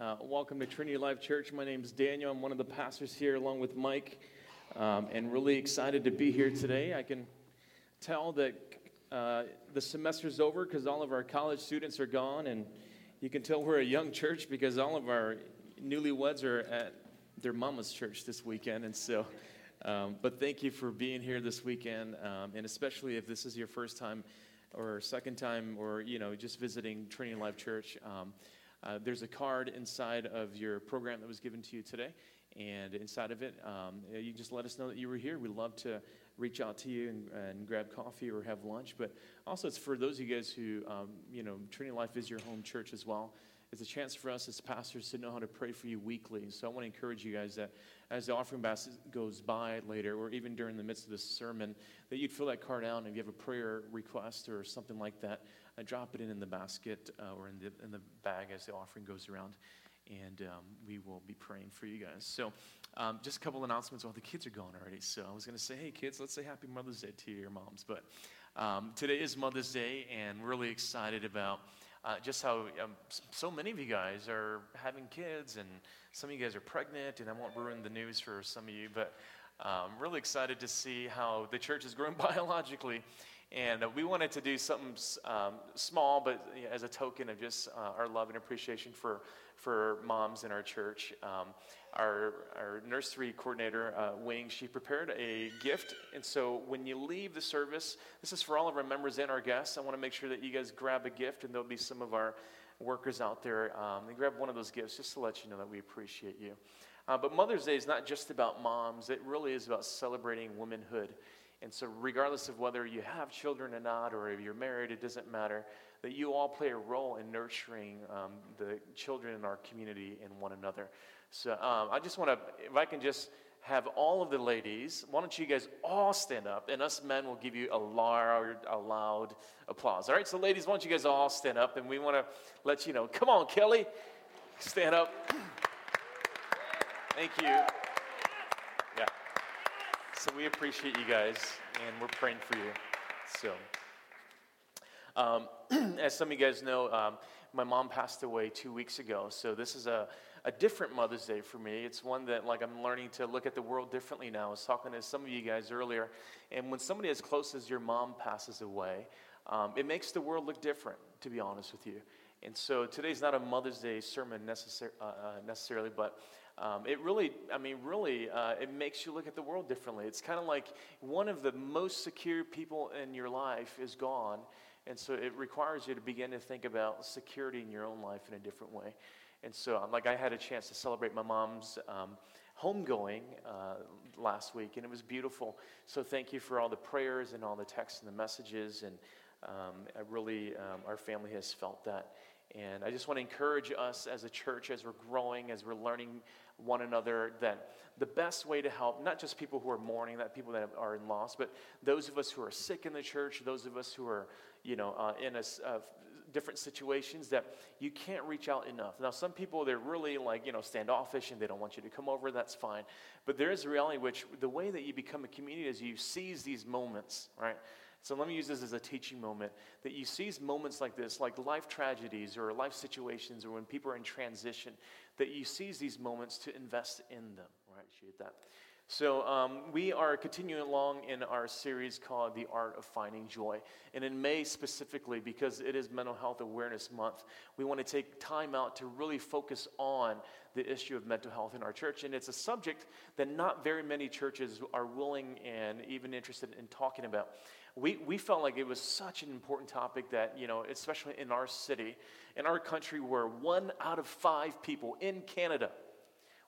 Uh, welcome to Trinity Life Church. My name is Daniel. I'm one of the pastors here, along with Mike, um, and really excited to be here today. I can tell that uh, the semester's over because all of our college students are gone, and you can tell we're a young church because all of our newlyweds are at their mama's church this weekend, and so. Um, but thank you for being here this weekend, um, and especially if this is your first time or second time, or you know just visiting Trinity Life Church. Um, uh, there's a card inside of your program that was given to you today, and inside of it, um, you just let us know that you were here. We'd love to reach out to you and, and, grab coffee or have lunch. But also, it's for those of you guys who, um, you know, Trinity Life is your home church as well. It's a chance for us as pastors to know how to pray for you weekly. So I want to encourage you guys that as the offering basket goes by later, or even during the midst of this sermon, that you'd fill that card out. And if you have a prayer request or something like that, uh, drop it in in the basket uh, or in the, in the bag as the offering goes around. And um, we will be praying for you guys. So, um, just a couple announcements while the kids are gone already. So, I was going to say, hey, kids, let's say Happy Mother's Day to your moms. But um, today is Mother's Day, and we're really excited about uh, just how um, so many of you guys are having kids, and some of you guys are pregnant, and I won't ruin the news for some of you, but I'm um, really excited to see how the church is growing biologically. And uh, we wanted to do something um, small, but as a token of just uh, our love and appreciation for, for moms in our church. Um, our, our nursery coordinator, uh, Wing, she prepared a gift. And so when you leave the service, this is for all of our members and our guests. I want to make sure that you guys grab a gift, and there'll be some of our workers out there. Um, and grab one of those gifts just to let you know that we appreciate you. Uh, but Mother's Day is not just about moms, it really is about celebrating womanhood. And so, regardless of whether you have children or not, or if you're married, it doesn't matter, that you all play a role in nurturing um, the children in our community and one another. So, um, I just want to, if I can just have all of the ladies, why don't you guys all stand up, and us men will give you a loud, a loud applause. All right, so ladies, why don't you guys all stand up, and we want to let you know, come on, Kelly, stand up. Thank you. So we appreciate you guys, and we're praying for you. So, um, as some of you guys know, um, my mom passed away two weeks ago. So this is a, a different Mother's Day for me. It's one that like I'm learning to look at the world differently now. I was talking to some of you guys earlier, and when somebody as close as your mom passes away, um, it makes the world look different. To be honest with you. And so today's not a Mother's Day sermon necessar- uh, uh necessarily, but um, it really, I mean, really, uh, it makes you look at the world differently. It's kind of like one of the most secure people in your life is gone. And so it requires you to begin to think about security in your own life in a different way. And so, um, like, I had a chance to celebrate my mom's um, homegoing uh, last week, and it was beautiful. So, thank you for all the prayers and all the texts and the messages. And um, I really, um, our family has felt that. And I just want to encourage us as a church, as we're growing, as we're learning one another that the best way to help, not just people who are mourning, that people that are in loss, but those of us who are sick in the church, those of us who are, you know, uh, in a, uh, different situations that you can't reach out enough. Now, some people, they're really like, you know, standoffish and they don't want you to come over, that's fine. But there is a reality which the way that you become a community is you seize these moments, right? So let me use this as a teaching moment that you seize moments like this, like life tragedies or life situations or when people are in transition, that you seize these moments to invest in them. Right? Appreciate that. So, um, we are continuing along in our series called The Art of Finding Joy. And in May specifically, because it is Mental Health Awareness Month, we want to take time out to really focus on the issue of mental health in our church. And it's a subject that not very many churches are willing and even interested in talking about. We, we felt like it was such an important topic that, you know, especially in our city, in our country, where one out of five people in Canada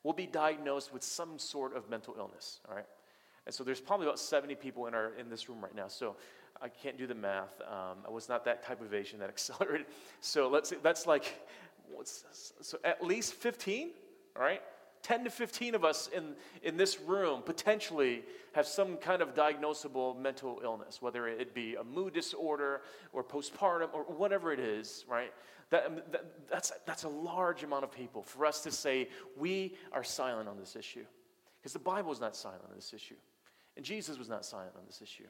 will be diagnosed with some sort of mental illness, all right? And so there's probably about 70 people in, our, in this room right now. So I can't do the math. Um, I was not that type of Asian that accelerated. So let's say that's like, what's so at least 15, all right? 10 to 15 of us in, in this room potentially have some kind of diagnosable mental illness, whether it be a mood disorder or postpartum or whatever it is, right? That, that, that's, that's a large amount of people for us to say we are silent on this issue. Because the Bible is not silent on this issue. And Jesus was not silent on this issue.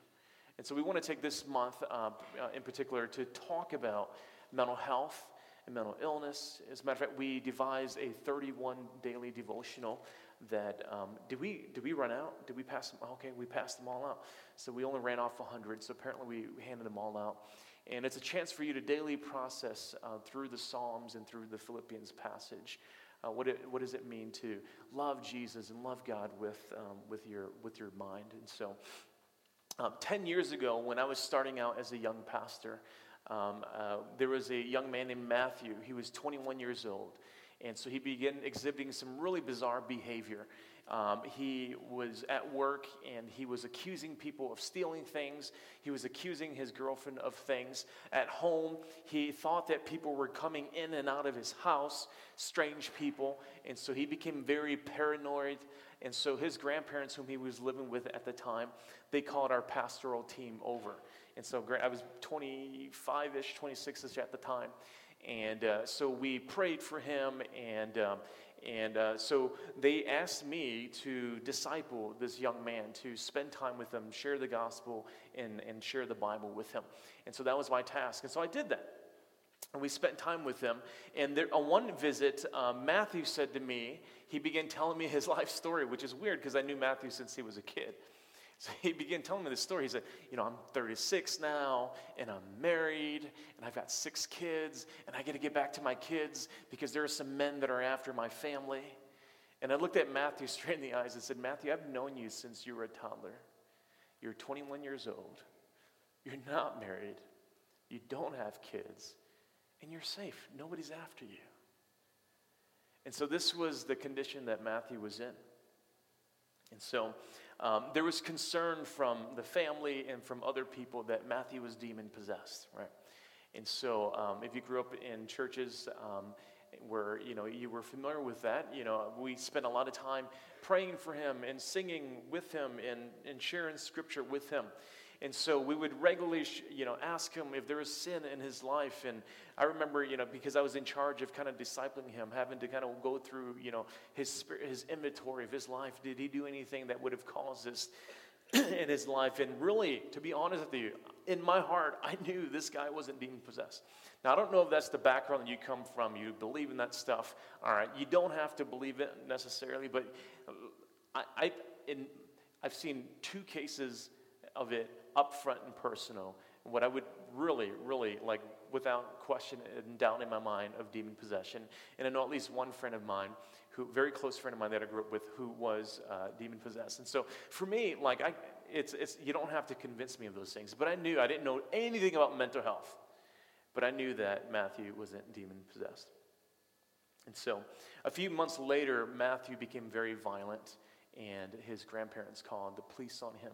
And so we want to take this month uh, uh, in particular to talk about mental health mental illness. As a matter of fact, we devised a 31 daily devotional that um, did we did we run out? Did we pass them? Okay, we passed them all out. So we only ran off 100. So apparently we handed them all out. And it's a chance for you to daily process uh, through the Psalms and through the Philippians passage. Uh, what, it, what does it mean to love Jesus and love God with, um, with, your, with your mind? And so, um, 10 years ago, when I was starting out as a young pastor, um, uh, there was a young man named Matthew. He was 21 years old. And so he began exhibiting some really bizarre behavior. Um, he was at work and he was accusing people of stealing things. He was accusing his girlfriend of things. At home, he thought that people were coming in and out of his house, strange people. And so he became very paranoid. And so his grandparents, whom he was living with at the time, they called our pastoral team over. And so I was 25 ish, 26 ish at the time. And uh, so we prayed for him, and, um, and uh, so they asked me to disciple this young man, to spend time with him, share the gospel, and, and share the Bible with him. And so that was my task. And so I did that. And we spent time with him. And there, on one visit, uh, Matthew said to me, he began telling me his life story, which is weird because I knew Matthew since he was a kid. So he began telling me this story. He said, You know, I'm 36 now, and I'm married, and I've got six kids, and I got to get back to my kids because there are some men that are after my family. And I looked at Matthew straight in the eyes and said, Matthew, I've known you since you were a toddler. You're 21 years old. You're not married. You don't have kids. And you're safe. Nobody's after you. And so this was the condition that Matthew was in. And so um, there was concern from the family and from other people that Matthew was demon possessed, right? And so, um, if you grew up in churches um, where you know you were familiar with that, you know we spent a lot of time praying for him and singing with him and, and sharing scripture with him. And so we would regularly, you know, ask him if there was sin in his life. And I remember, you know, because I was in charge of kind of discipling him, having to kind of go through, you know, his his inventory of his life. Did he do anything that would have caused this in his life? And really, to be honest with you, in my heart, I knew this guy wasn't demon possessed. Now, I don't know if that's the background that you come from. You believe in that stuff. All right. You don't have to believe it necessarily, but uh, I, I in, I've seen two cases of it upfront and personal. What I would really, really like, without question and doubt in my mind, of demon possession. And I know at least one friend of mine, who very close friend of mine that I grew up with, who was uh, demon possessed. And so for me, like, I, it's, it's, you don't have to convince me of those things. But I knew I didn't know anything about mental health, but I knew that Matthew wasn't demon possessed. And so a few months later, Matthew became very violent, and his grandparents called the police on him.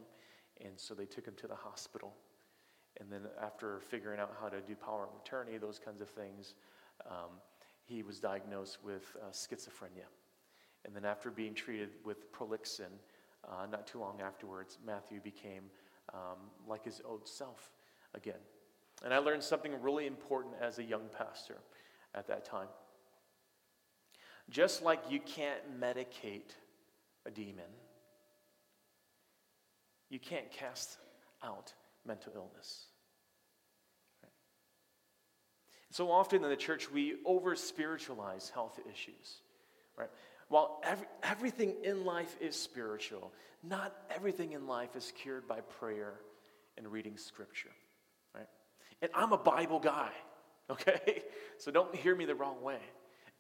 And so they took him to the hospital. And then, after figuring out how to do power of attorney, those kinds of things, um, he was diagnosed with uh, schizophrenia. And then, after being treated with Prolixin, uh, not too long afterwards, Matthew became um, like his old self again. And I learned something really important as a young pastor at that time. Just like you can't medicate a demon, you can't cast out mental illness. Right? So often in the church, we over spiritualize health issues. Right? While every, everything in life is spiritual, not everything in life is cured by prayer and reading scripture. Right? And I'm a Bible guy, okay? So don't hear me the wrong way.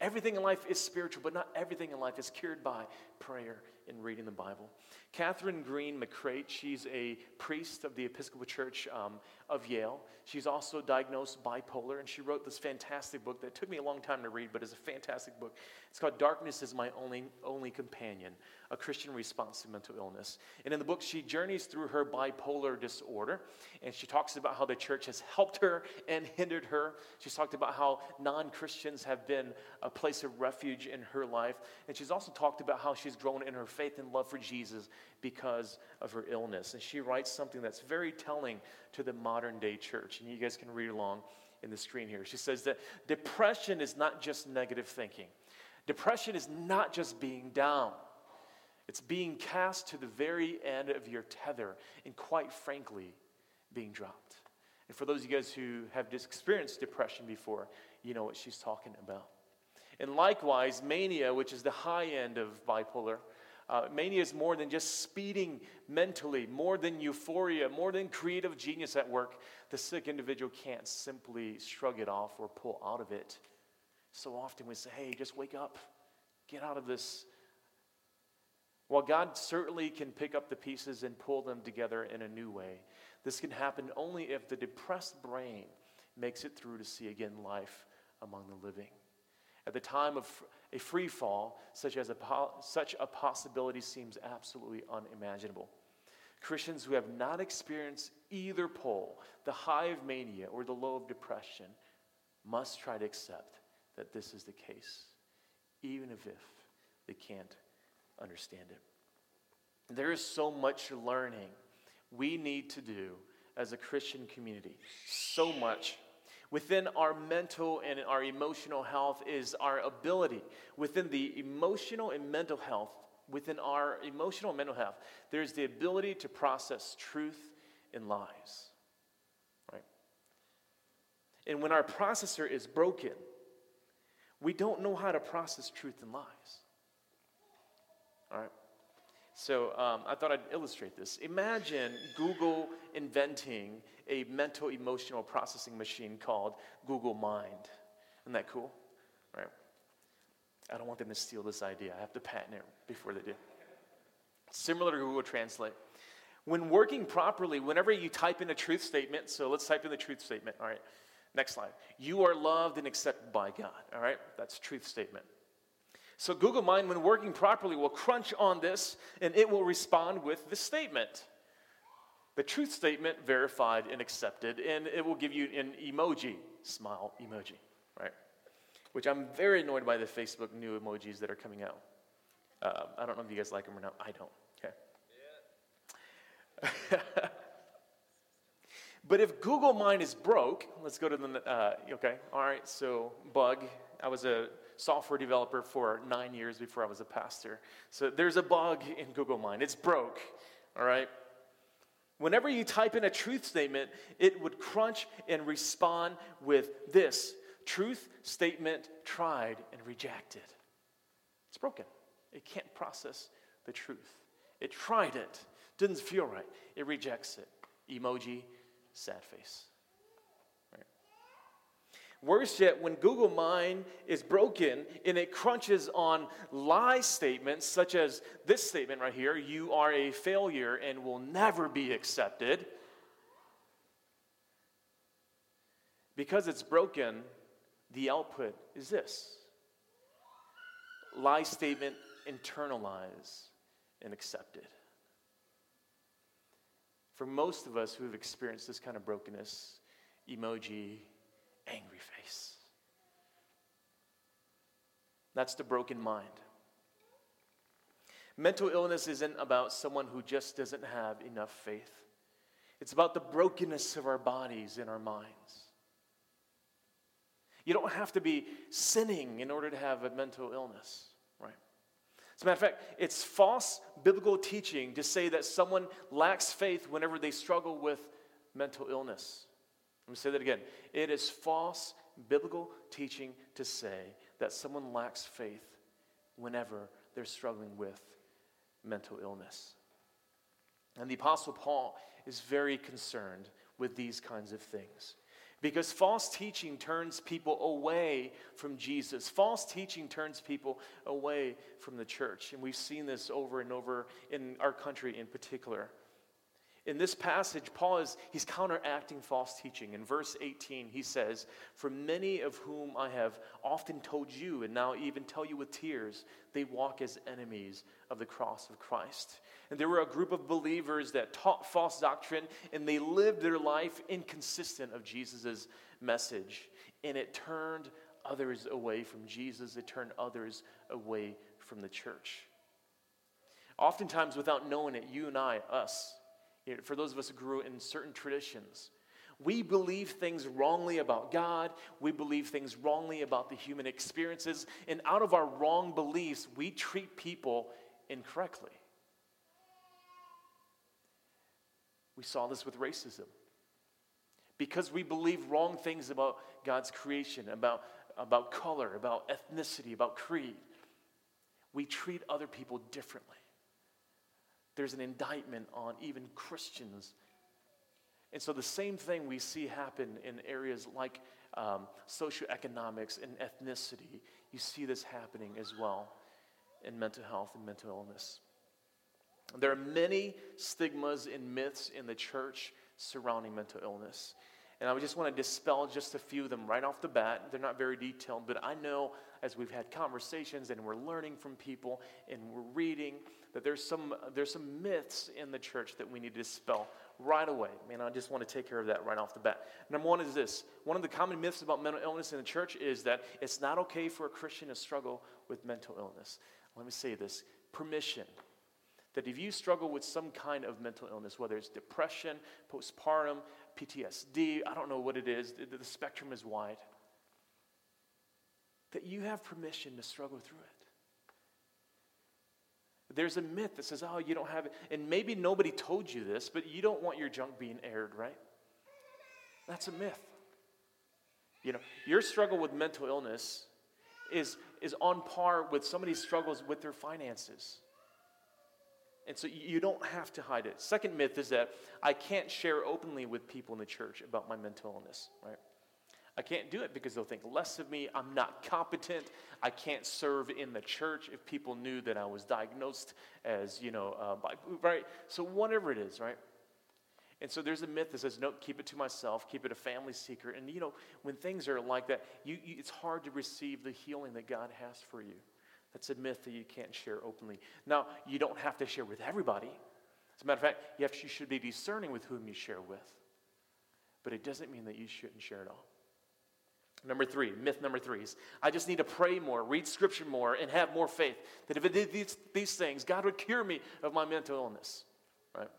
Everything in life is spiritual, but not everything in life is cured by prayer and reading the Bible. Kathryn Greene-McCreight, she's a priest of the Episcopal Church um, of Yale. She's also diagnosed bipolar, and she wrote this fantastic book that took me a long time to read, but is a fantastic book. It's called Darkness is My Only, Only Companion A Christian Response to Mental Illness. And in the book, she journeys through her bipolar disorder, and she talks about how the church has helped her and hindered her. She's talked about how non Christians have been a place of refuge in her life, and she's also talked about how she's grown in her faith and love for Jesus because of her illness. And she writes something that's very telling to the modern day church. And you guys can read along in the screen here. She says that depression is not just negative thinking, depression is not just being down. It's being cast to the very end of your tether and, quite frankly, being dropped. And for those of you guys who have experienced depression before, you know what she's talking about. And likewise, mania, which is the high end of bipolar, uh, mania is more than just speeding mentally, more than euphoria, more than creative genius at work. The sick individual can't simply shrug it off or pull out of it. So often we say, hey, just wake up, get out of this. While God certainly can pick up the pieces and pull them together in a new way, this can happen only if the depressed brain makes it through to see again life among the living. At the time of a free fall, such, as a, such a possibility seems absolutely unimaginable. Christians who have not experienced either pole, the high of mania or the low of depression, must try to accept that this is the case, even if they can't understand it. There is so much learning we need to do as a Christian community. So much. Within our mental and our emotional health is our ability. Within the emotional and mental health, within our emotional and mental health, there's the ability to process truth and lies. Right? And when our processor is broken, we don't know how to process truth and lies. All right? So um, I thought I'd illustrate this. Imagine Google inventing a mental emotional processing machine called Google Mind. Isn't that cool? Right? I don't want them to steal this idea. I have to patent it before they do. Similar to Google Translate. When working properly, whenever you type in a truth statement, so let's type in the truth statement. All right. Next slide. You are loved and accepted by God. All right. That's truth statement. So Google Mind, when working properly, will crunch on this and it will respond with the statement. The truth statement verified and accepted, and it will give you an emoji, smile emoji, right? Which I'm very annoyed by the Facebook new emojis that are coming out. Uh, I don't know if you guys like them or not. I don't. Okay. Yeah. but if Google Mind is broke, let's go to the, uh, okay, all right, so bug. I was a software developer for nine years before I was a pastor. So there's a bug in Google Mind. It's broke, all right? Whenever you type in a truth statement, it would crunch and respond with this truth statement tried and rejected. It's broken. It can't process the truth. It tried it, didn't feel right. It rejects it. Emoji, sad face. Worse yet, when Google Mind is broken and it crunches on lie statements such as this statement right here you are a failure and will never be accepted. Because it's broken, the output is this lie statement internalized and accepted. For most of us who have experienced this kind of brokenness, emoji, angry face. That's the broken mind. Mental illness isn't about someone who just doesn't have enough faith. It's about the brokenness of our bodies and our minds. You don't have to be sinning in order to have a mental illness, right? As a matter of fact, it's false biblical teaching to say that someone lacks faith whenever they struggle with mental illness. Let me say that again. It is false biblical teaching to say that someone lacks faith whenever they're struggling with mental illness. And the Apostle Paul is very concerned with these kinds of things. Because false teaching turns people away from Jesus. False teaching turns people away from the church. And we've seen this over and over in our country in particular in this passage, Paul is he's counteracting false teaching. In verse 18, he says, For many of whom I have often told you, and now even tell you with tears, they walk as enemies of the cross of Christ. And there were a group of believers that taught false doctrine, and they lived their life inconsistent of Jesus' message. And it turned others away from Jesus, it turned others away from the church. Oftentimes, without knowing it, you and I, us, for those of us who grew in certain traditions, we believe things wrongly about God. We believe things wrongly about the human experiences. And out of our wrong beliefs, we treat people incorrectly. We saw this with racism. because we believe wrong things about God's creation, about, about color, about ethnicity, about creed. We treat other people differently. There's an indictment on even Christians. And so, the same thing we see happen in areas like um, socioeconomics and ethnicity, you see this happening as well in mental health and mental illness. There are many stigmas and myths in the church surrounding mental illness. And I just want to dispel just a few of them right off the bat. They're not very detailed, but I know as we've had conversations and we're learning from people and we're reading that there's some, there's some myths in the church that we need to dispel right away. Man, I just want to take care of that right off the bat. Number one is this one of the common myths about mental illness in the church is that it's not okay for a Christian to struggle with mental illness. Let me say this permission that if you struggle with some kind of mental illness, whether it's depression, postpartum, PTSD, I don't know what it is, the, the spectrum is wide, that you have permission to struggle through it. There's a myth that says, oh, you don't have it. And maybe nobody told you this, but you don't want your junk being aired, right? That's a myth. You know, your struggle with mental illness is, is on par with somebody's struggles with their finances. And so you don't have to hide it. Second myth is that I can't share openly with people in the church about my mental illness, right? I can't do it because they'll think less of me. I'm not competent. I can't serve in the church if people knew that I was diagnosed as, you know, uh, by, right? So, whatever it is, right? And so there's a myth that says, no, keep it to myself, keep it a family secret. And, you know, when things are like that, you, you, it's hard to receive the healing that God has for you. That's a myth that you can't share openly. Now, you don't have to share with everybody. As a matter of fact, you, have, you should be discerning with whom you share with. But it doesn't mean that you shouldn't share it all. Number three, myth number three is I just need to pray more, read scripture more, and have more faith. That if I did these, these things, God would cure me of my mental illness. Right?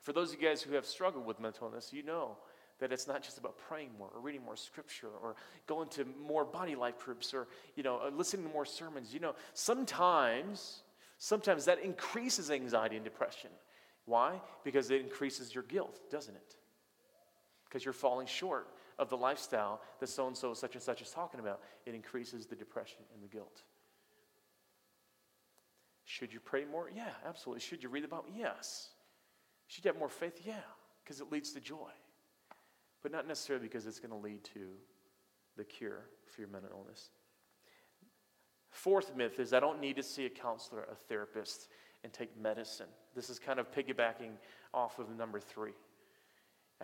For those of you guys who have struggled with mental illness, you know that it's not just about praying more or reading more scripture or going to more body life groups or you know uh, listening to more sermons you know sometimes sometimes that increases anxiety and depression why because it increases your guilt doesn't it because you're falling short of the lifestyle that so and so such and such is talking about it increases the depression and the guilt. Should you pray more? Yeah absolutely. Should you read the bible? Yes. Should you have more faith? Yeah because it leads to joy. But not necessarily because it's going to lead to the cure for your mental illness. Fourth myth is I don't need to see a counselor, a therapist, and take medicine. This is kind of piggybacking off of number three.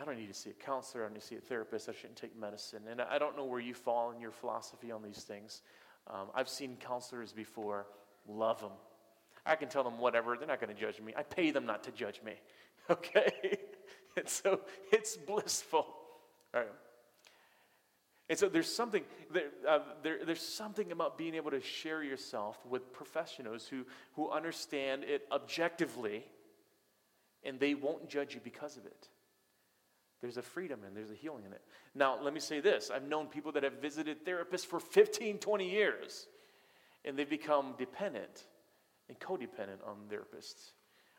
I don't need to see a counselor, I don't need to see a therapist, I shouldn't take medicine. And I don't know where you fall in your philosophy on these things. Um, I've seen counselors before, love them. I can tell them whatever, they're not going to judge me. I pay them not to judge me, okay? and so it's blissful. Right. And so there's something, there, uh, there, there's something about being able to share yourself with professionals who, who understand it objectively and they won't judge you because of it. There's a freedom and there's a healing in it. Now, let me say this I've known people that have visited therapists for 15, 20 years and they've become dependent and codependent on therapists.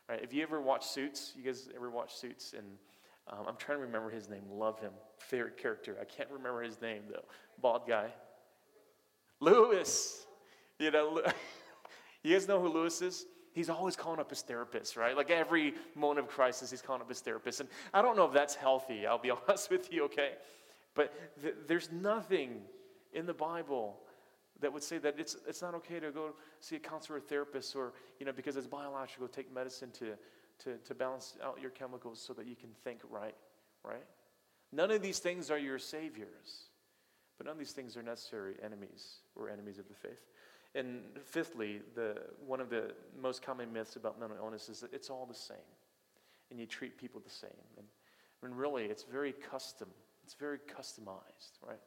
Right? If you ever watch Suits, you guys ever watch Suits and um, I'm trying to remember his name. Love him. Favorite character. I can't remember his name though. Bald guy. Louis. You know, you guys know who Louis is? He's always calling up his therapist, right? Like every moment of crisis, he's calling up his therapist. And I don't know if that's healthy, I'll be honest with you, okay? But th- there's nothing in the Bible that would say that it's, it's not okay to go see a counselor or therapist or, you know, because it's biological, take medicine to, to, to balance out your chemicals so that you can think right, right? None of these things are your saviors, but none of these things are necessary enemies or enemies of the faith. And fifthly, the, one of the most common myths about mental illness is that it's all the same, and you treat people the same. And, and really, it's very custom, it's very customized, right?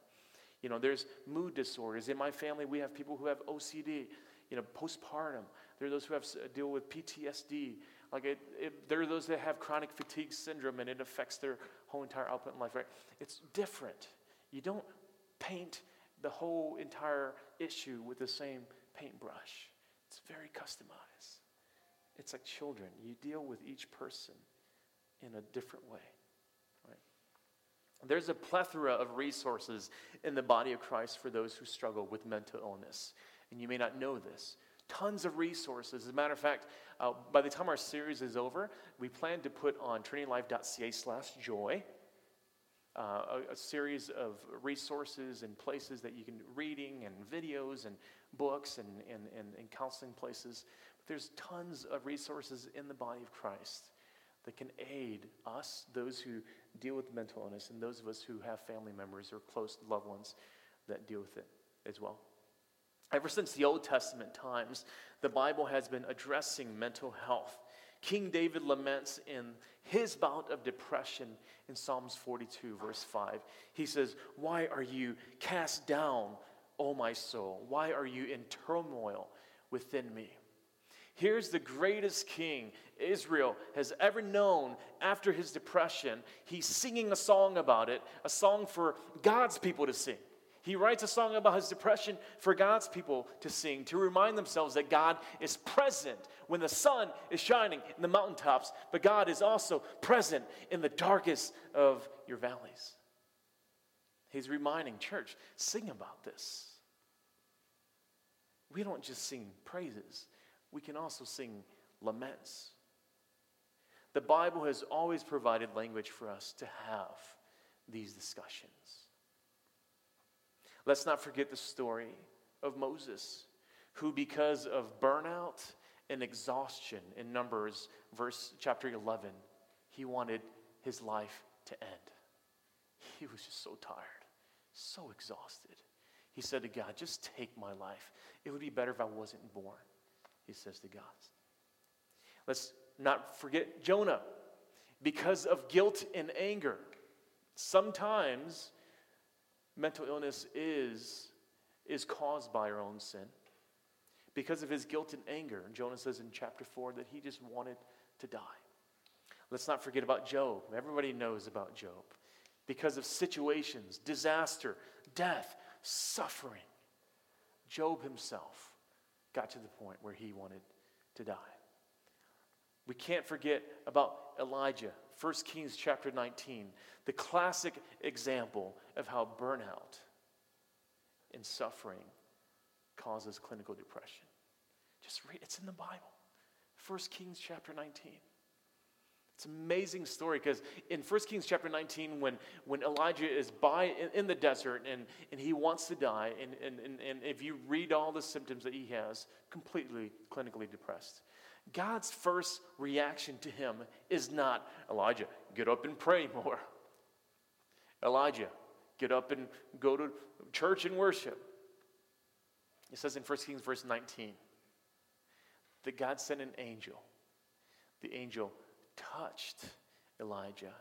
You know, there's mood disorders. In my family, we have people who have OCD, you know, postpartum. There are those who have deal with PTSD. Like it, it, there are those that have chronic fatigue syndrome and it affects their whole entire output in life, right? It's different. You don't paint the whole entire issue with the same paintbrush. It's very customized. It's like children. You deal with each person in a different way, right? There's a plethora of resources in the body of Christ for those who struggle with mental illness. And you may not know this. Tons of resources. As a matter of fact, uh, by the time our series is over, we plan to put on trinitylife.ca slash joy uh, a, a, series of resources and places that you can reading and videos and books and, and, and, and counseling places. But there's tons of resources in the body of Christ that can aid us, those who deal with mental illness, and those of us who have family members or close loved ones that deal with it as well. Ever since the Old Testament times, the Bible has been addressing mental health. King David laments in his bout of depression in Psalms 42, verse 5. He says, Why are you cast down, O my soul? Why are you in turmoil within me? Here's the greatest king Israel has ever known after his depression. He's singing a song about it, a song for God's people to sing. He writes a song about his depression for God's people to sing, to remind themselves that God is present when the sun is shining in the mountaintops, but God is also present in the darkest of your valleys. He's reminding church, sing about this. We don't just sing praises we can also sing laments. The Bible has always provided language for us to have these discussions. Let's not forget the story of Moses, who, because of burnout and exhaustion in Numbers, verse chapter 11, he wanted his life to end. He was just so tired, so exhausted. He said to God, Just take my life. It would be better if I wasn't born he says to God. Let's not forget Jonah. Because of guilt and anger, sometimes mental illness is, is caused by our own sin. Because of his guilt and anger, Jonah says in chapter 4 that he just wanted to die. Let's not forget about Job. Everybody knows about Job. Because of situations, disaster, death, suffering, Job himself got to the point where he wanted to die. We can't forget about Elijah, 1 Kings chapter 19, the classic example of how burnout and suffering causes clinical depression. Just read, it's in the Bible. 1 Kings chapter 19. It's an amazing story because in 1 Kings chapter 19, when, when Elijah is by in, in, the desert and, and he wants to die, and, and, and, and if you read all the symptoms that he has, completely clinically depressed. God's first reaction to him is not, Elijah, get up and pray more. Elijah, get up and go to church and worship. It says in 1 Kings verse 19 that God sent an angel. The angel touched Elijah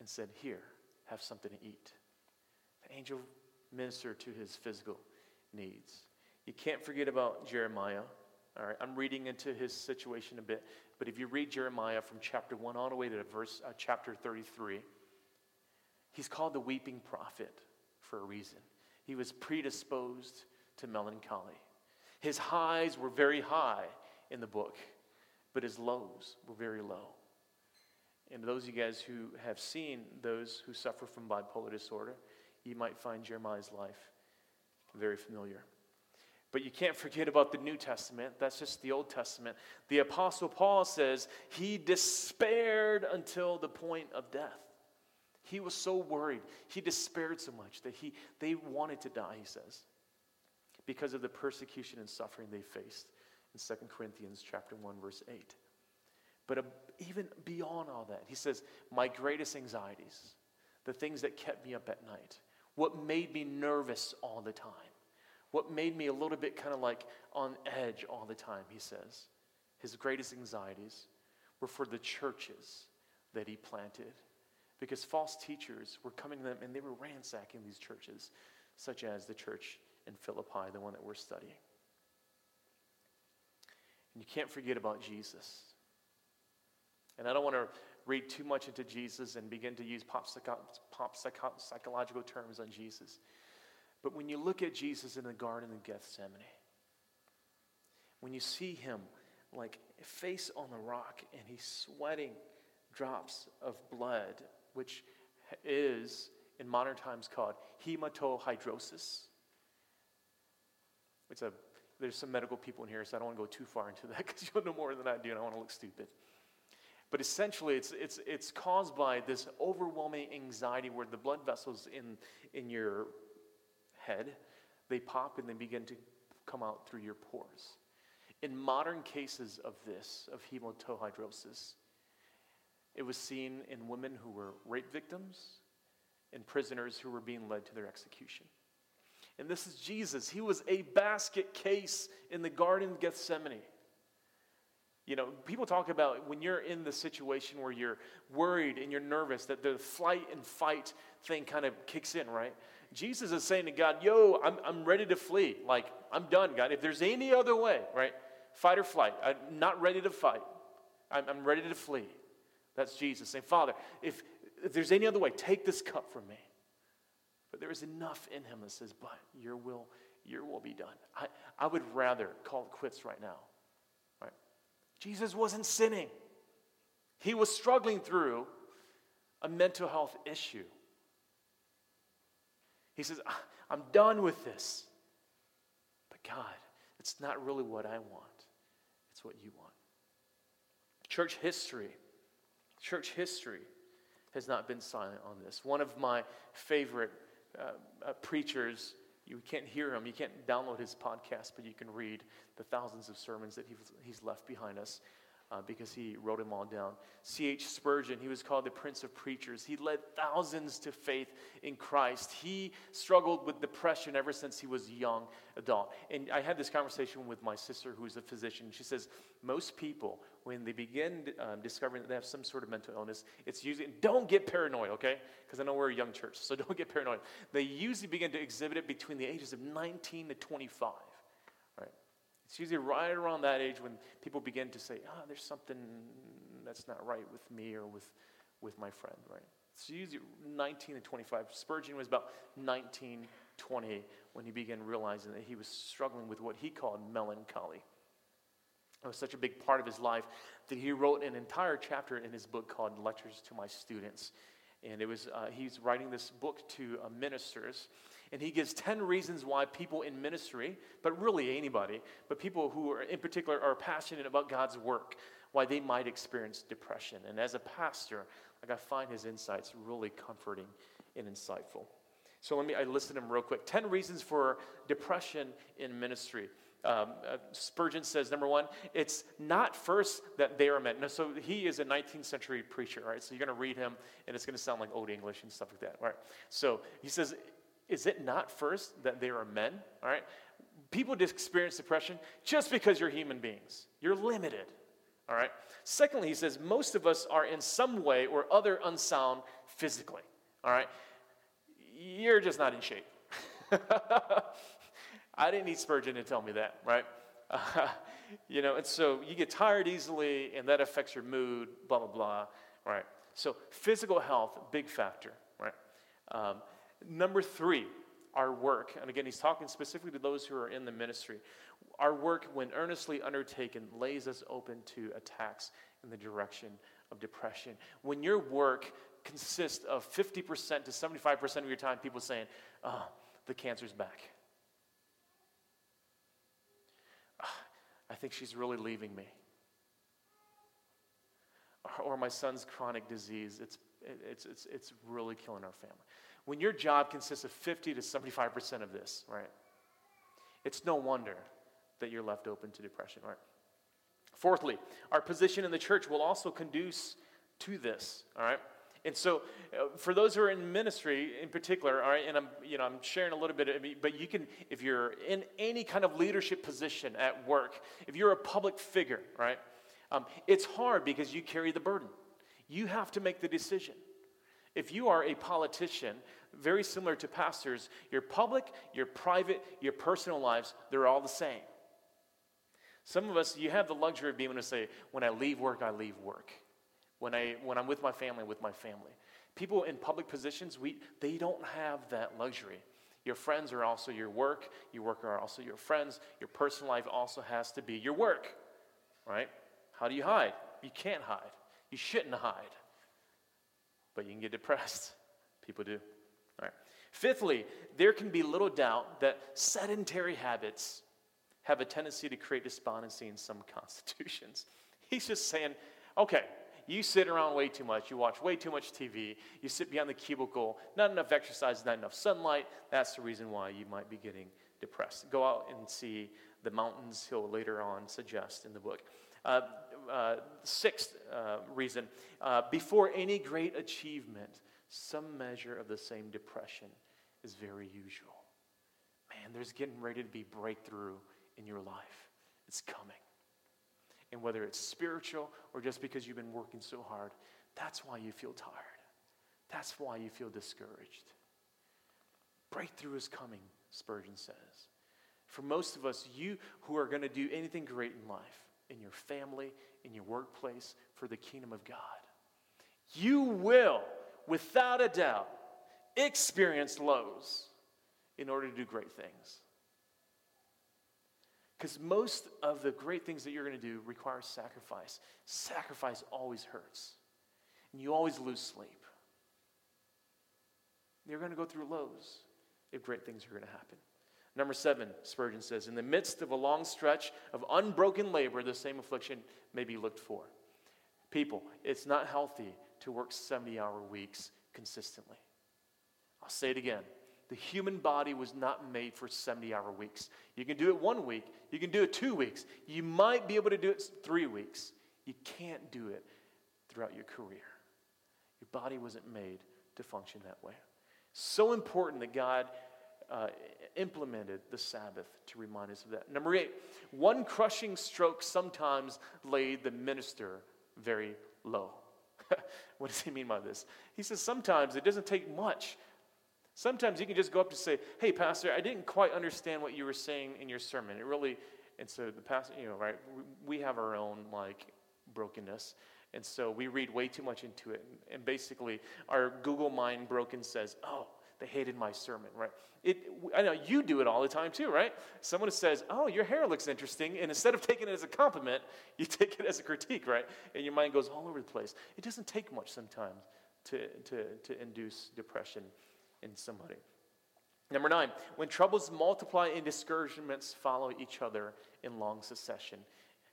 and said, Here, have something to eat. The angel ministered to his physical needs. You can't forget about Jeremiah. All right, I'm reading into his situation a bit, but if you read Jeremiah from chapter 1 all the way to verse uh, chapter 33, he's called the weeping prophet for a reason. He was predisposed to melancholy. His highs were very high in the book but his lows were very low. And those of you guys who have seen those who suffer from bipolar disorder, you might find Jeremiah's life very familiar. But you can't forget about the New Testament. That's just the Old Testament. The Apostle Paul says he despaired until the point of death. He was so worried. He despaired so much that he, they wanted to die, he says, because of the persecution and suffering they faced in 2 Corinthians chapter 1 verse 8. But uh, even beyond all that, he says, my greatest anxieties, the things that kept me up at night, what made me nervous all the time, what made me a little bit kind of like on edge all the time, he says, his greatest anxieties were for the churches that he planted. Because false teachers were coming to them and they were ransacking these churches, such as the church in Philippi, the one that we're studying. And you can't forget about Jesus. And I don't want to read too much into Jesus and begin to use pop, psycho- pop psycho- psychological terms on Jesus. But when you look at Jesus in the Garden of Gethsemane, when you see him like face on the rock and he's sweating drops of blood, which is, in modern times, called hematohydrosis. It's a, there's some medical people in here, so I don't want to go too far into that because you'll know more than I do, and I want to look stupid. But essentially, it's, it's, it's caused by this overwhelming anxiety where the blood vessels in, in your head, they pop and they begin to come out through your pores. In modern cases of this, of hematohydrosis, it was seen in women who were rape victims and prisoners who were being led to their execution. And this is Jesus. He was a basket case in the Garden of Gethsemane. You know, people talk about when you're in the situation where you're worried and you're nervous that the flight and fight thing kind of kicks in, right? Jesus is saying to God, Yo, I'm, I'm ready to flee. Like, I'm done, God. If there's any other way, right? Fight or flight. I'm not ready to fight. I'm, I'm ready to flee. That's Jesus saying, Father, if, if there's any other way, take this cup from me. But there is enough in him that says, But your will, your will be done. I, I would rather call it quits right now. Right? Jesus wasn't sinning. He was struggling through a mental health issue. He says, I'm done with this. But God, it's not really what I want, it's what you want. Church history, church history has not been silent on this. One of my favorite uh, uh, preachers, you can't hear him, you can't download his podcast, but you can read the thousands of sermons that he's, he's left behind us uh, because he wrote them all down. C.H. Spurgeon, he was called the Prince of Preachers. He led thousands to faith in Christ. He struggled with depression ever since he was a young adult. And I had this conversation with my sister, who's a physician. She says, most people, when they begin um, discovering that they have some sort of mental illness, it's usually, don't get paranoid, okay? Because I know we're a young church, so don't get paranoid. They usually begin to exhibit it between the ages of 19 to 25. It's usually right around that age when people begin to say, ah, oh, there's something that's not right with me or with, with my friend, right? It's usually 19 to 25. Spurgeon was about 19, 20 when he began realizing that he was struggling with what he called melancholy. It was such a big part of his life that he wrote an entire chapter in his book called Lectures to My Students. And it was, uh, he's writing this book to uh, ministers and he gives 10 reasons why people in ministry, but really anybody, but people who are in particular are passionate about God's work, why they might experience depression. And as a pastor, like I find his insights really comforting and insightful. So let me, I listed them real quick. 10 reasons for depression in ministry. Um, uh, Spurgeon says, number one, it's not first that they are meant. So he is a 19th century preacher, right? So you're going to read him, and it's going to sound like old English and stuff like that, right? So he says, is it not first that they are men? All right. People just experience depression just because you're human beings. You're limited. All right. Secondly, he says most of us are in some way or other unsound physically. All right. You're just not in shape. I didn't need Spurgeon to tell me that, right? Uh, you know, and so you get tired easily, and that affects your mood, blah, blah, blah, right? So physical health, big factor, right? Um, Number three, our work. And again, he's talking specifically to those who are in the ministry. Our work, when earnestly undertaken, lays us open to attacks in the direction of depression. When your work consists of 50% to 75% of your time, people saying, oh, the cancer's back. Oh, I think she's really leaving me. Or, or my son's chronic disease, it's, it's, it's, it's really killing our family when your job consists of 50 to 75% of this, right? It's no wonder that you're left open to depression, right? Fourthly, our position in the church will also conduce to this, all right? And so, uh, for those who are in ministry in particular, all right, and I'm, you know, I'm sharing a little bit, of, but you can, if you're in any kind of leadership position at work, if you're a public figure, right, um, it's hard because you carry the burden. You have to make the decision. If you are a politician, very similar to pastors, your public, your private, your personal lives, they're all the same. Some of us, you have the luxury of being able to say, when I leave work, I leave work. When, I, when I'm with my family, with my family. People in public positions, we, they don't have that luxury. Your friends are also your work. Your work are also your friends. Your personal life also has to be your work, right? How do you hide? You can't hide. You shouldn't hide but you can get depressed. People do. All right. Fifthly, there can be little doubt that sedentary habits have a tendency to create despondency in some constitutions. He's just saying, okay, you sit around way too much, you watch way too much TV, you sit behind the cubicle, not enough exercise, not enough sunlight. That's the reason why you might be getting depressed. Go out and see the mountains he'll later on suggest in the book. Uh, uh, sixth uh, reason uh, before any great achievement, some measure of the same depression is very usual. Man, there's getting ready to be breakthrough in your life. It's coming. And whether it's spiritual or just because you've been working so hard, that's why you feel tired. That's why you feel discouraged. Breakthrough is coming, Spurgeon says. For most of us, you who are going to do anything great in life, in your family, in your workplace, for the kingdom of God, you will, without a doubt, experience lows in order to do great things. Because most of the great things that you're going to do require sacrifice. Sacrifice always hurts, and you always lose sleep. You're going to go through lows if great things are going to happen. Number seven, Spurgeon says, in the midst of a long stretch of unbroken labor, the same affliction may be looked for. People, it's not healthy to work 70 hour weeks consistently. I'll say it again. The human body was not made for 70 hour weeks. You can do it one week, you can do it two weeks, you might be able to do it three weeks. You can't do it throughout your career. Your body wasn't made to function that way. So important that God uh, implemented the Sabbath to remind us of that. Number eight, one crushing stroke sometimes laid the minister very low. what does he mean by this? He says sometimes it doesn't take much. Sometimes you can just go up to say, "Hey, pastor, I didn't quite understand what you were saying in your sermon. It really." And so the pastor, you know, right? We have our own like brokenness, and so we read way too much into it. And basically, our Google mind broken says, "Oh, they hated my sermon, right? It, I know you do it all the time too, right? Someone says, Oh, your hair looks interesting. And instead of taking it as a compliment, you take it as a critique, right? And your mind goes all over the place. It doesn't take much sometimes to, to, to induce depression in somebody. Number nine, when troubles multiply and discouragements follow each other in long succession,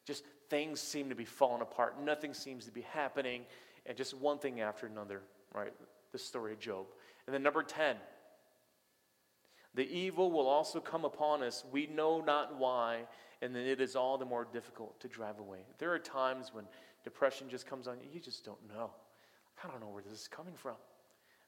just things seem to be falling apart, nothing seems to be happening, and just one thing after another, right? The story of Job. And then number 10, the evil will also come upon us. We know not why, and then it is all the more difficult to drive away. There are times when depression just comes on you, you just don't know. I don't know where this is coming from.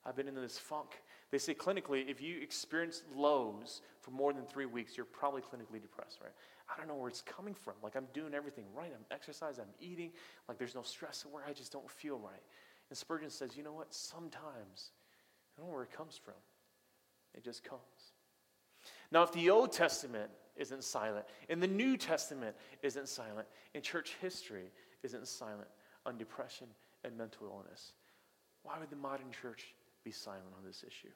I've been in this funk. They say clinically, if you experience lows for more than three weeks, you're probably clinically depressed, right? I don't know where it's coming from. Like I'm doing everything right. I'm exercising, I'm eating. Like there's no stress where I just don't feel right. And Spurgeon says, you know what? Sometimes I don't know where it comes from. It just comes. Now, if the Old Testament isn't silent, and the New Testament isn't silent, and church history isn't silent on depression and mental illness, why would the modern church be silent on this issue?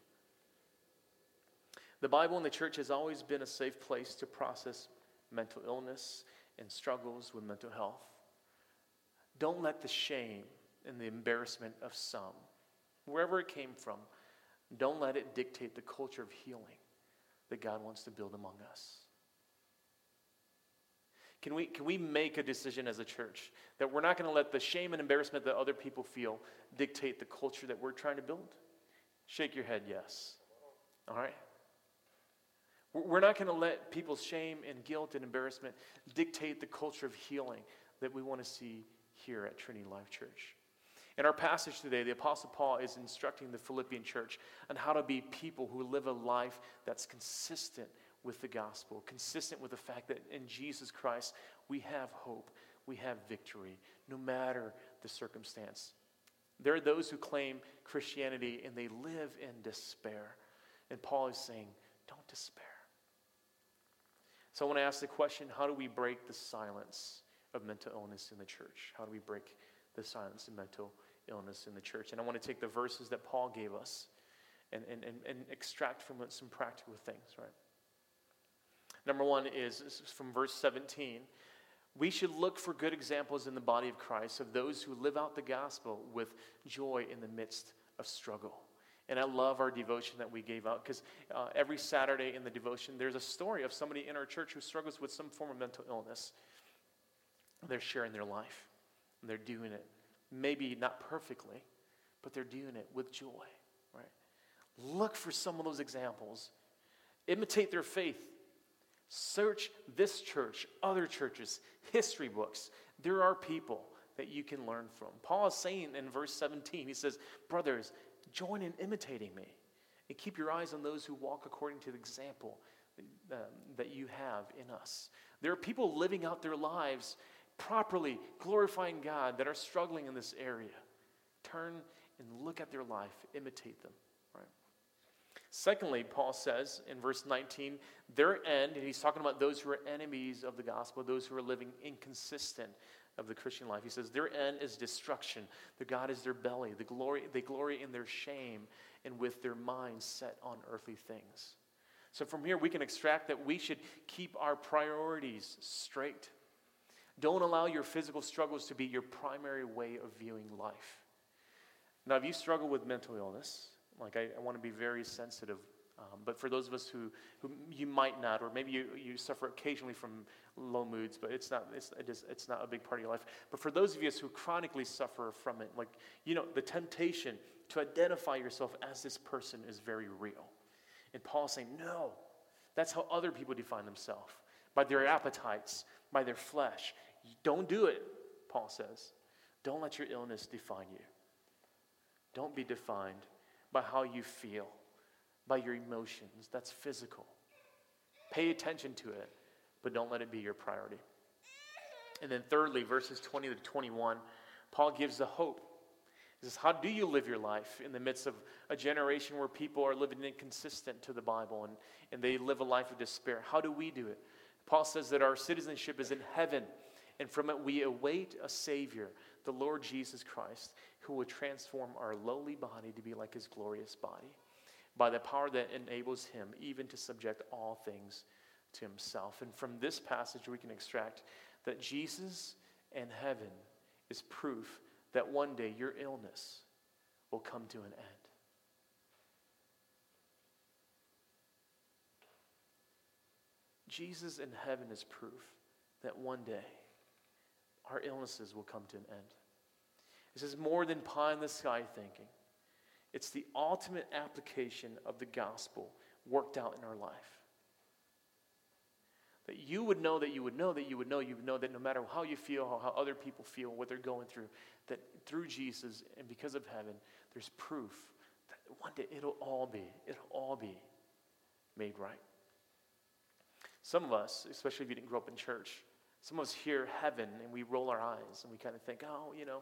The Bible and the church has always been a safe place to process mental illness and struggles with mental health. Don't let the shame and the embarrassment of some, wherever it came from, don't let it dictate the culture of healing that God wants to build among us. Can we, can we make a decision as a church that we're not going to let the shame and embarrassment that other people feel dictate the culture that we're trying to build? Shake your head, yes. All right? We're not going to let people's shame and guilt and embarrassment dictate the culture of healing that we want to see here at Trinity Life Church. In our passage today, the Apostle Paul is instructing the Philippian church on how to be people who live a life that's consistent with the gospel, consistent with the fact that in Jesus Christ we have hope, we have victory, no matter the circumstance. There are those who claim Christianity and they live in despair. And Paul is saying, don't despair. So I want to ask the question how do we break the silence of mental illness in the church? How do we break the silence of mental illness in the church. And I want to take the verses that Paul gave us and, and, and, and extract from it some practical things, right? Number one is, is from verse 17. We should look for good examples in the body of Christ of those who live out the gospel with joy in the midst of struggle. And I love our devotion that we gave out because uh, every Saturday in the devotion, there's a story of somebody in our church who struggles with some form of mental illness. They're sharing their life, they're doing it. Maybe not perfectly, but they're doing it with joy, right? Look for some of those examples. Imitate their faith. Search this church, other churches, history books. There are people that you can learn from. Paul is saying in verse 17, he says, Brothers, join in imitating me and keep your eyes on those who walk according to the example um, that you have in us. There are people living out their lives properly, glorifying God, that are struggling in this area. Turn and look at their life, imitate them. Right? Secondly, Paul says in verse 19, their end, and he's talking about those who are enemies of the gospel, those who are living inconsistent of the Christian life. He says, Their end is destruction. The God is their belly. The glory, they glory in their shame and with their minds set on earthly things. So from here, we can extract that we should keep our priorities straight. Don't allow your physical struggles to be your primary way of viewing life. Now, if you struggle with mental illness, like I, I want to be very sensitive um, but for those of us who, who you might not, or maybe you, you suffer occasionally from low moods, but it's not, it's, it is, it's not a big part of your life. But for those of you who chronically suffer from it, like, you know, the temptation to identify yourself as this person is very real. And Paul's saying, no, that's how other people define themselves by their appetites, by their flesh. Don't do it, Paul says. Don't let your illness define you. Don't be defined by how you feel by your emotions. That's physical. Pay attention to it, but don't let it be your priority. And then, thirdly, verses 20 to 21, Paul gives the hope. He says, How do you live your life in the midst of a generation where people are living inconsistent to the Bible and, and they live a life of despair? How do we do it? Paul says that our citizenship is in heaven, and from it we await a Savior, the Lord Jesus Christ, who will transform our lowly body to be like his glorious body by the power that enables him even to subject all things to himself. And from this passage, we can extract that Jesus and heaven is proof that one day your illness will come to an end. Jesus in heaven is proof that one day our illnesses will come to an end. This is more than pie in the sky thinking. It's the ultimate application of the gospel worked out in our life. That you would know that you would know that you would know you would know that no matter how you feel, how, how other people feel, what they're going through, that through Jesus and because of heaven, there's proof that one day it'll all be, it'll all be made right. Some of us, especially if you didn't grow up in church, some of us hear heaven and we roll our eyes and we kind of think, oh, you know,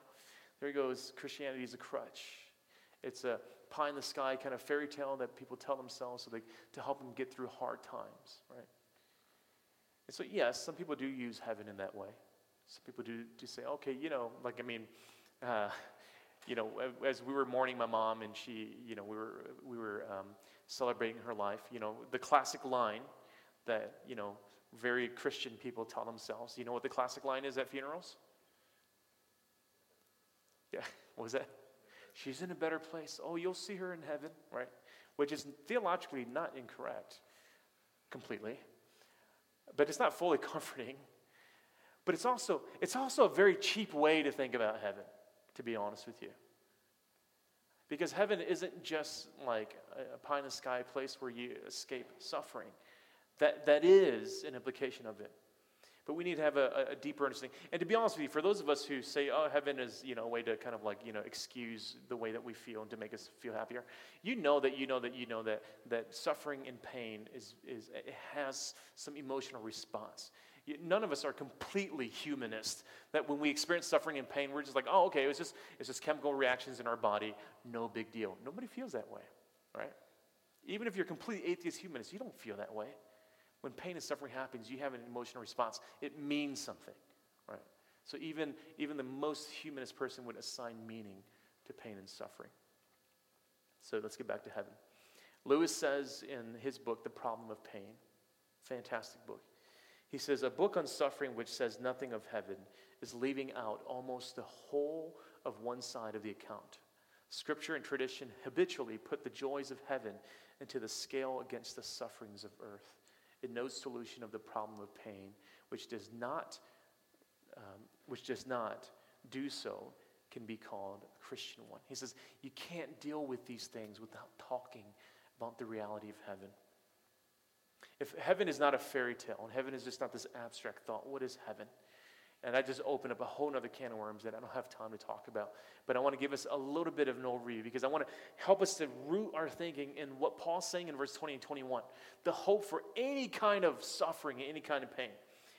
there he goes Christianity is a crutch. It's a pie in the sky kind of fairy tale that people tell themselves so they, to help them get through hard times, right? And so, yes, some people do use heaven in that way. Some people do, do say, okay, you know, like, I mean, uh, you know, as we were mourning my mom and she, you know, we were, we were um, celebrating her life, you know, the classic line that, you know, very Christian people tell themselves. You know what the classic line is at funerals? Yeah, what was that? She's in a better place. Oh, you'll see her in heaven, right? Which is theologically not incorrect completely. But it's not fully comforting. But it's also, it's also a very cheap way to think about heaven, to be honest with you. Because heaven isn't just like a pie in the sky place where you escape suffering. That, that is an implication of it. But we need to have a, a, deeper understanding. And to be honest with you, for those of us who say, oh, heaven is, you know, a way to kind of like, you know, excuse the way that we feel and to make us feel happier, you know that you know that you know that, that suffering and pain is, is, it has some emotional response. None of us are completely humanist. That when we experience suffering and pain, we're just like, oh, okay, it was just, it's just chemical reactions in our body. No big deal. Nobody feels that way, right? Even if you're complete atheist humanist, you don't feel that way. When pain and suffering happens, you have an emotional response. It means something, right? So even, even the most humanist person would assign meaning to pain and suffering. So let's get back to heaven. Lewis says in his book, The Problem of Pain, fantastic book. He says, A book on suffering which says nothing of heaven is leaving out almost the whole of one side of the account Scripture and tradition habitually put the joys of heaven into the scale against the sufferings of earth. It knows solution of the problem of pain, which does not, um, which does not do so, can be called a Christian one. He says you can't deal with these things without talking about the reality of heaven. If heaven is not a fairy tale and heaven is just not this abstract thought, what is heaven? And I just open up a whole other can of worms that I don't have time to talk about. But I want to give us a little bit of an overview because I want to help us to root our thinking in what Paul's saying in verse 20 and 21. The hope for any kind of suffering, any kind of pain,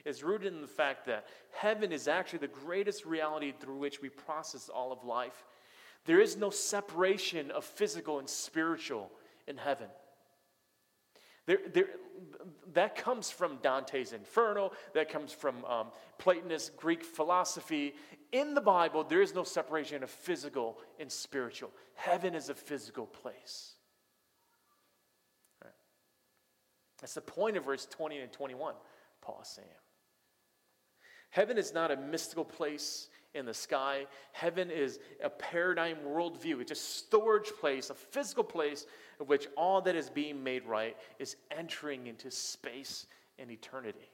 is rooted in the fact that heaven is actually the greatest reality through which we process all of life. There is no separation of physical and spiritual in heaven. There, there, that comes from Dante's Inferno, that comes from um, Platonist Greek philosophy. In the Bible, there is no separation of physical and spiritual. Heaven is a physical place. That's the point of verse 20 and 21, Paul is saying. Heaven is not a mystical place in the sky. Heaven is a paradigm worldview. It's a storage place, a physical place in which all that is being made right is entering into space and eternity.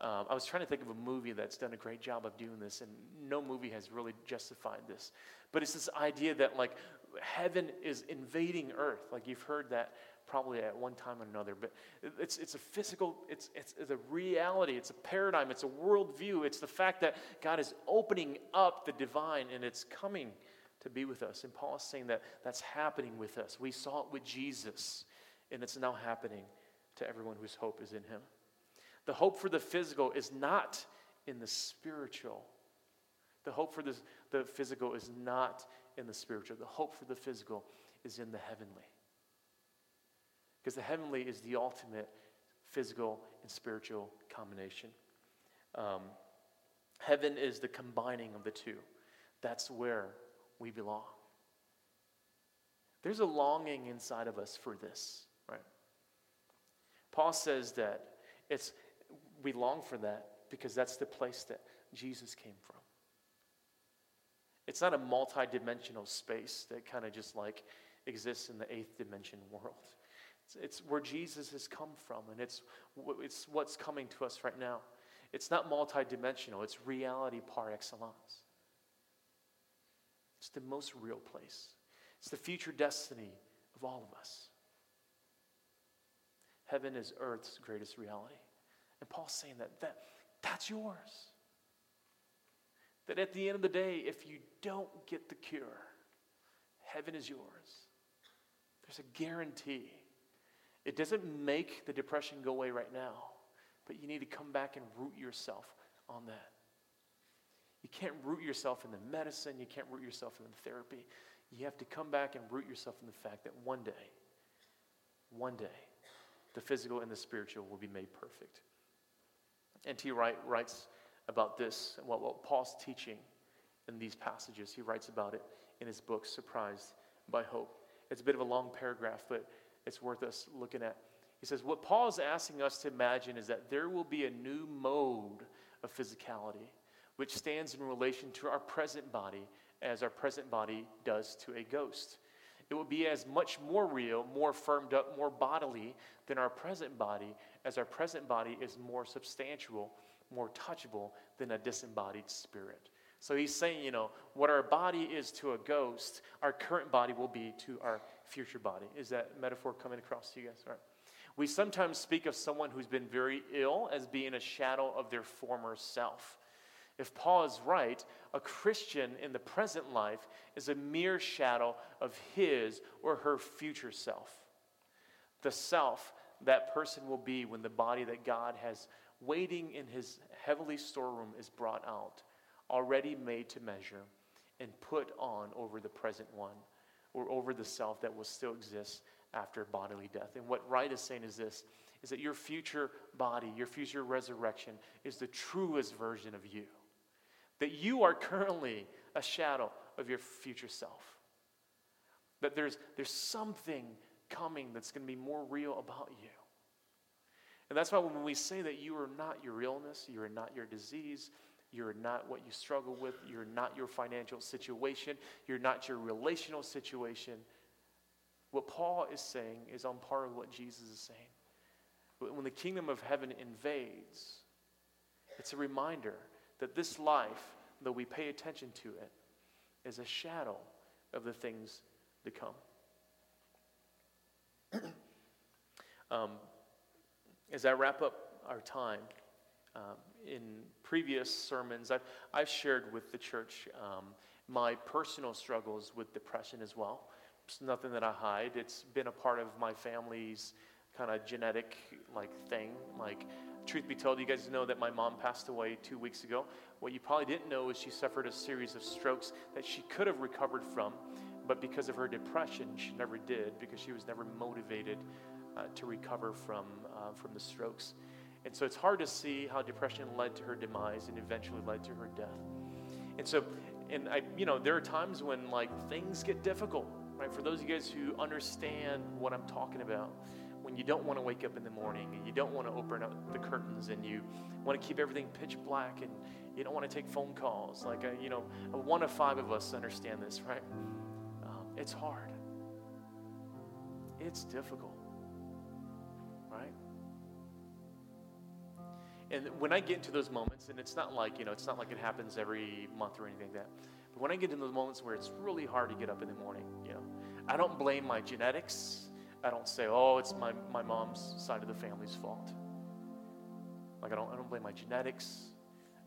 Um, I was trying to think of a movie that's done a great job of doing this, and no movie has really justified this. But it's this idea that, like, heaven is invading earth. Like, you've heard that probably at one time or another. But it's, it's a physical, it's, it's, it's, a reality, it's a paradigm, it's a worldview. It's the fact that God is opening up the divine and it's coming to be with us. And Paul is saying that that's happening with us. We saw it with Jesus, and it's now happening to everyone whose hope is in him. The hope for the physical is not in the spiritual. The hope for the, the physical is not in the spiritual. The hope for the physical is in the heavenly. Because the heavenly is the ultimate physical and spiritual combination. Um, heaven is the combining of the two. That's where we belong. There's a longing inside of us for this, right? Paul says that it's we long for that because that's the place that Jesus came from. It's not a multi-dimensional space that kind of just like exists in the eighth dimension world. It's, it's where Jesus has come from, and it's, it's what's coming to us right now. It's not multidimensional, it's reality par excellence. It's the most real place, it's the future destiny of all of us. Heaven is earth's greatest reality. And Paul's saying that, that that's yours. That at the end of the day, if you don't get the cure, heaven is yours. There's a guarantee it doesn't make the depression go away right now, but you need to come back and root yourself on that. You can't root yourself in the medicine, you can't root yourself in the therapy. You have to come back and root yourself in the fact that one day, one day, the physical and the spiritual will be made perfect. N.T. Wright writes about this, what, what Paul's teaching in these passages. He writes about it in his book, Surprised by Hope. It's a bit of a long paragraph, but it's worth us looking at. He says, What Paul is asking us to imagine is that there will be a new mode of physicality which stands in relation to our present body as our present body does to a ghost. It will be as much more real, more firmed up, more bodily than our present body, as our present body is more substantial, more touchable than a disembodied spirit. So he's saying, you know, what our body is to a ghost, our current body will be to our future body. Is that metaphor coming across to you guys? All right. We sometimes speak of someone who's been very ill as being a shadow of their former self. If Paul is right, a Christian in the present life is a mere shadow of his or her future self. The self that person will be when the body that God has waiting in his heavenly storeroom is brought out already made to measure and put on over the present one or over the self that will still exist after bodily death. And what Wright is saying is this is that your future body, your future resurrection is the truest version of you. That you are currently a shadow of your future self. That there's, there's something coming that's going to be more real about you. And that's why when we say that you are not your illness, you are not your disease, You're not what you struggle with. You're not your financial situation. You're not your relational situation. What Paul is saying is on par with what Jesus is saying. When the kingdom of heaven invades, it's a reminder that this life, though we pay attention to it, is a shadow of the things to come. um, as I wrap up our time, um, in previous sermons, I've, I've shared with the church um, my personal struggles with depression as well. It's nothing that I hide. It's been a part of my family's kind of genetic like thing. Like, truth be told, you guys know that my mom passed away two weeks ago. What you probably didn't know is she suffered a series of strokes that she could have recovered from, but because of her depression, she never did because she was never motivated uh, to recover from uh, from the strokes. And so it's hard to see how depression led to her demise and eventually led to her death. And so, and I, you know, there are times when like things get difficult right? For those of you guys who understand what I'm talking about, when you don't want to wake up in the morning and you don't want to open up the curtains and you want to keep everything pitch black and you don't want to take phone calls, like, a, you know, one of five of us understand this, right? Um, it's hard. It's difficult, And when I get into those moments, and it's not like, you know, it's not like it happens every month or anything like that. But when I get into those moments where it's really hard to get up in the morning, you know, I don't blame my genetics. I don't say, oh, it's my, my mom's side of the family's fault. Like, I don't, I don't blame my genetics.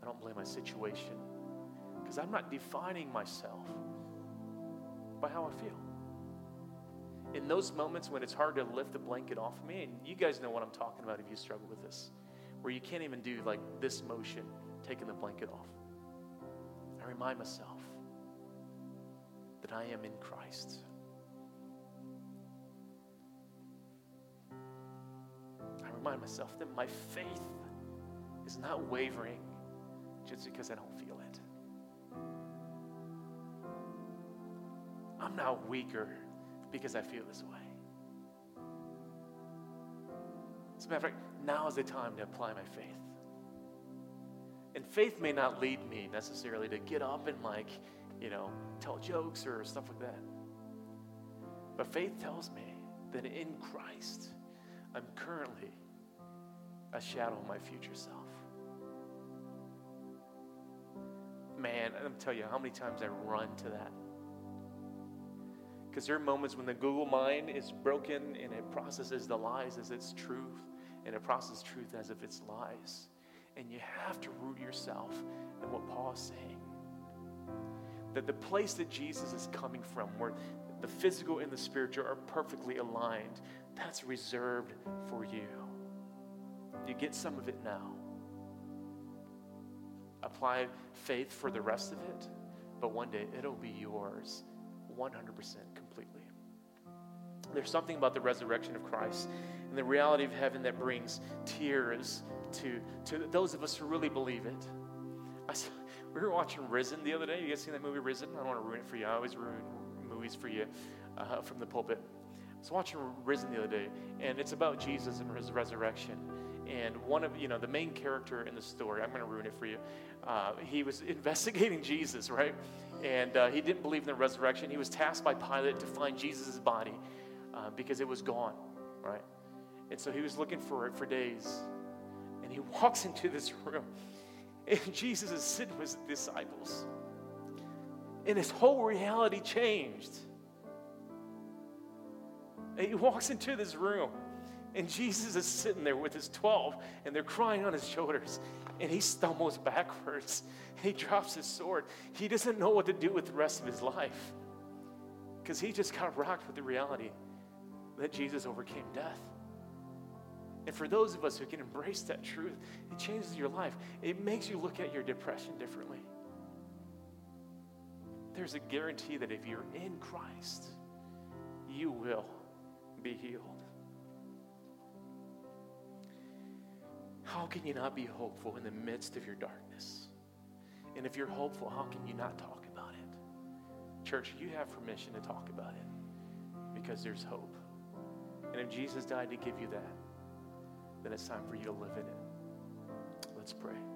I don't blame my situation. Because I'm not defining myself by how I feel. In those moments when it's hard to lift the blanket off of me, and you guys know what I'm talking about if you struggle with this, where you can't even do like this motion, taking the blanket off. I remind myself that I am in Christ. I remind myself that my faith is not wavering just because I don't feel it. I'm not weaker because I feel this way. As a matter of fact, now is the time to apply my faith. And faith may not lead me necessarily to get up and, like, you know, tell jokes or stuff like that. But faith tells me that in Christ, I'm currently a shadow of my future self. Man, I'm telling you how many times I run to that. Because there are moments when the Google mind is broken and it processes the lies as its truth, and it processes truth as if it's lies. And you have to root yourself in what Paul is saying that the place that Jesus is coming from, where the physical and the spiritual are perfectly aligned, that's reserved for you. You get some of it now. Apply faith for the rest of it, but one day it'll be yours 100% completely. There's something about the resurrection of Christ and the reality of heaven that brings tears to, to those of us who really believe it. I, we were watching Risen the other day. You guys seen that movie Risen? I don't want to ruin it for you. I always ruin movies for you uh, from the pulpit. I was watching Risen the other day, and it's about Jesus and his resurrection. And one of, you know, the main character in the story, I'm going to ruin it for you. Uh, he was investigating Jesus, right? And uh, he didn't believe in the resurrection. He was tasked by Pilate to find Jesus' body uh, because it was gone, right? And so he was looking for it for days. And he walks into this room and Jesus is sitting with his disciples. And his whole reality changed. And he walks into this room, and Jesus is sitting there with his 12, and they're crying on his shoulders. And he stumbles backwards. He drops his sword. He doesn't know what to do with the rest of his life because he just got rocked with the reality that Jesus overcame death. And for those of us who can embrace that truth, it changes your life. It makes you look at your depression differently. There's a guarantee that if you're in Christ, you will be healed. How can you not be hopeful in the midst of your darkness? And if you're hopeful, how can you not talk about it? Church, you have permission to talk about it because there's hope. And if Jesus died to give you that, then it's time for you to live in it. Let's pray.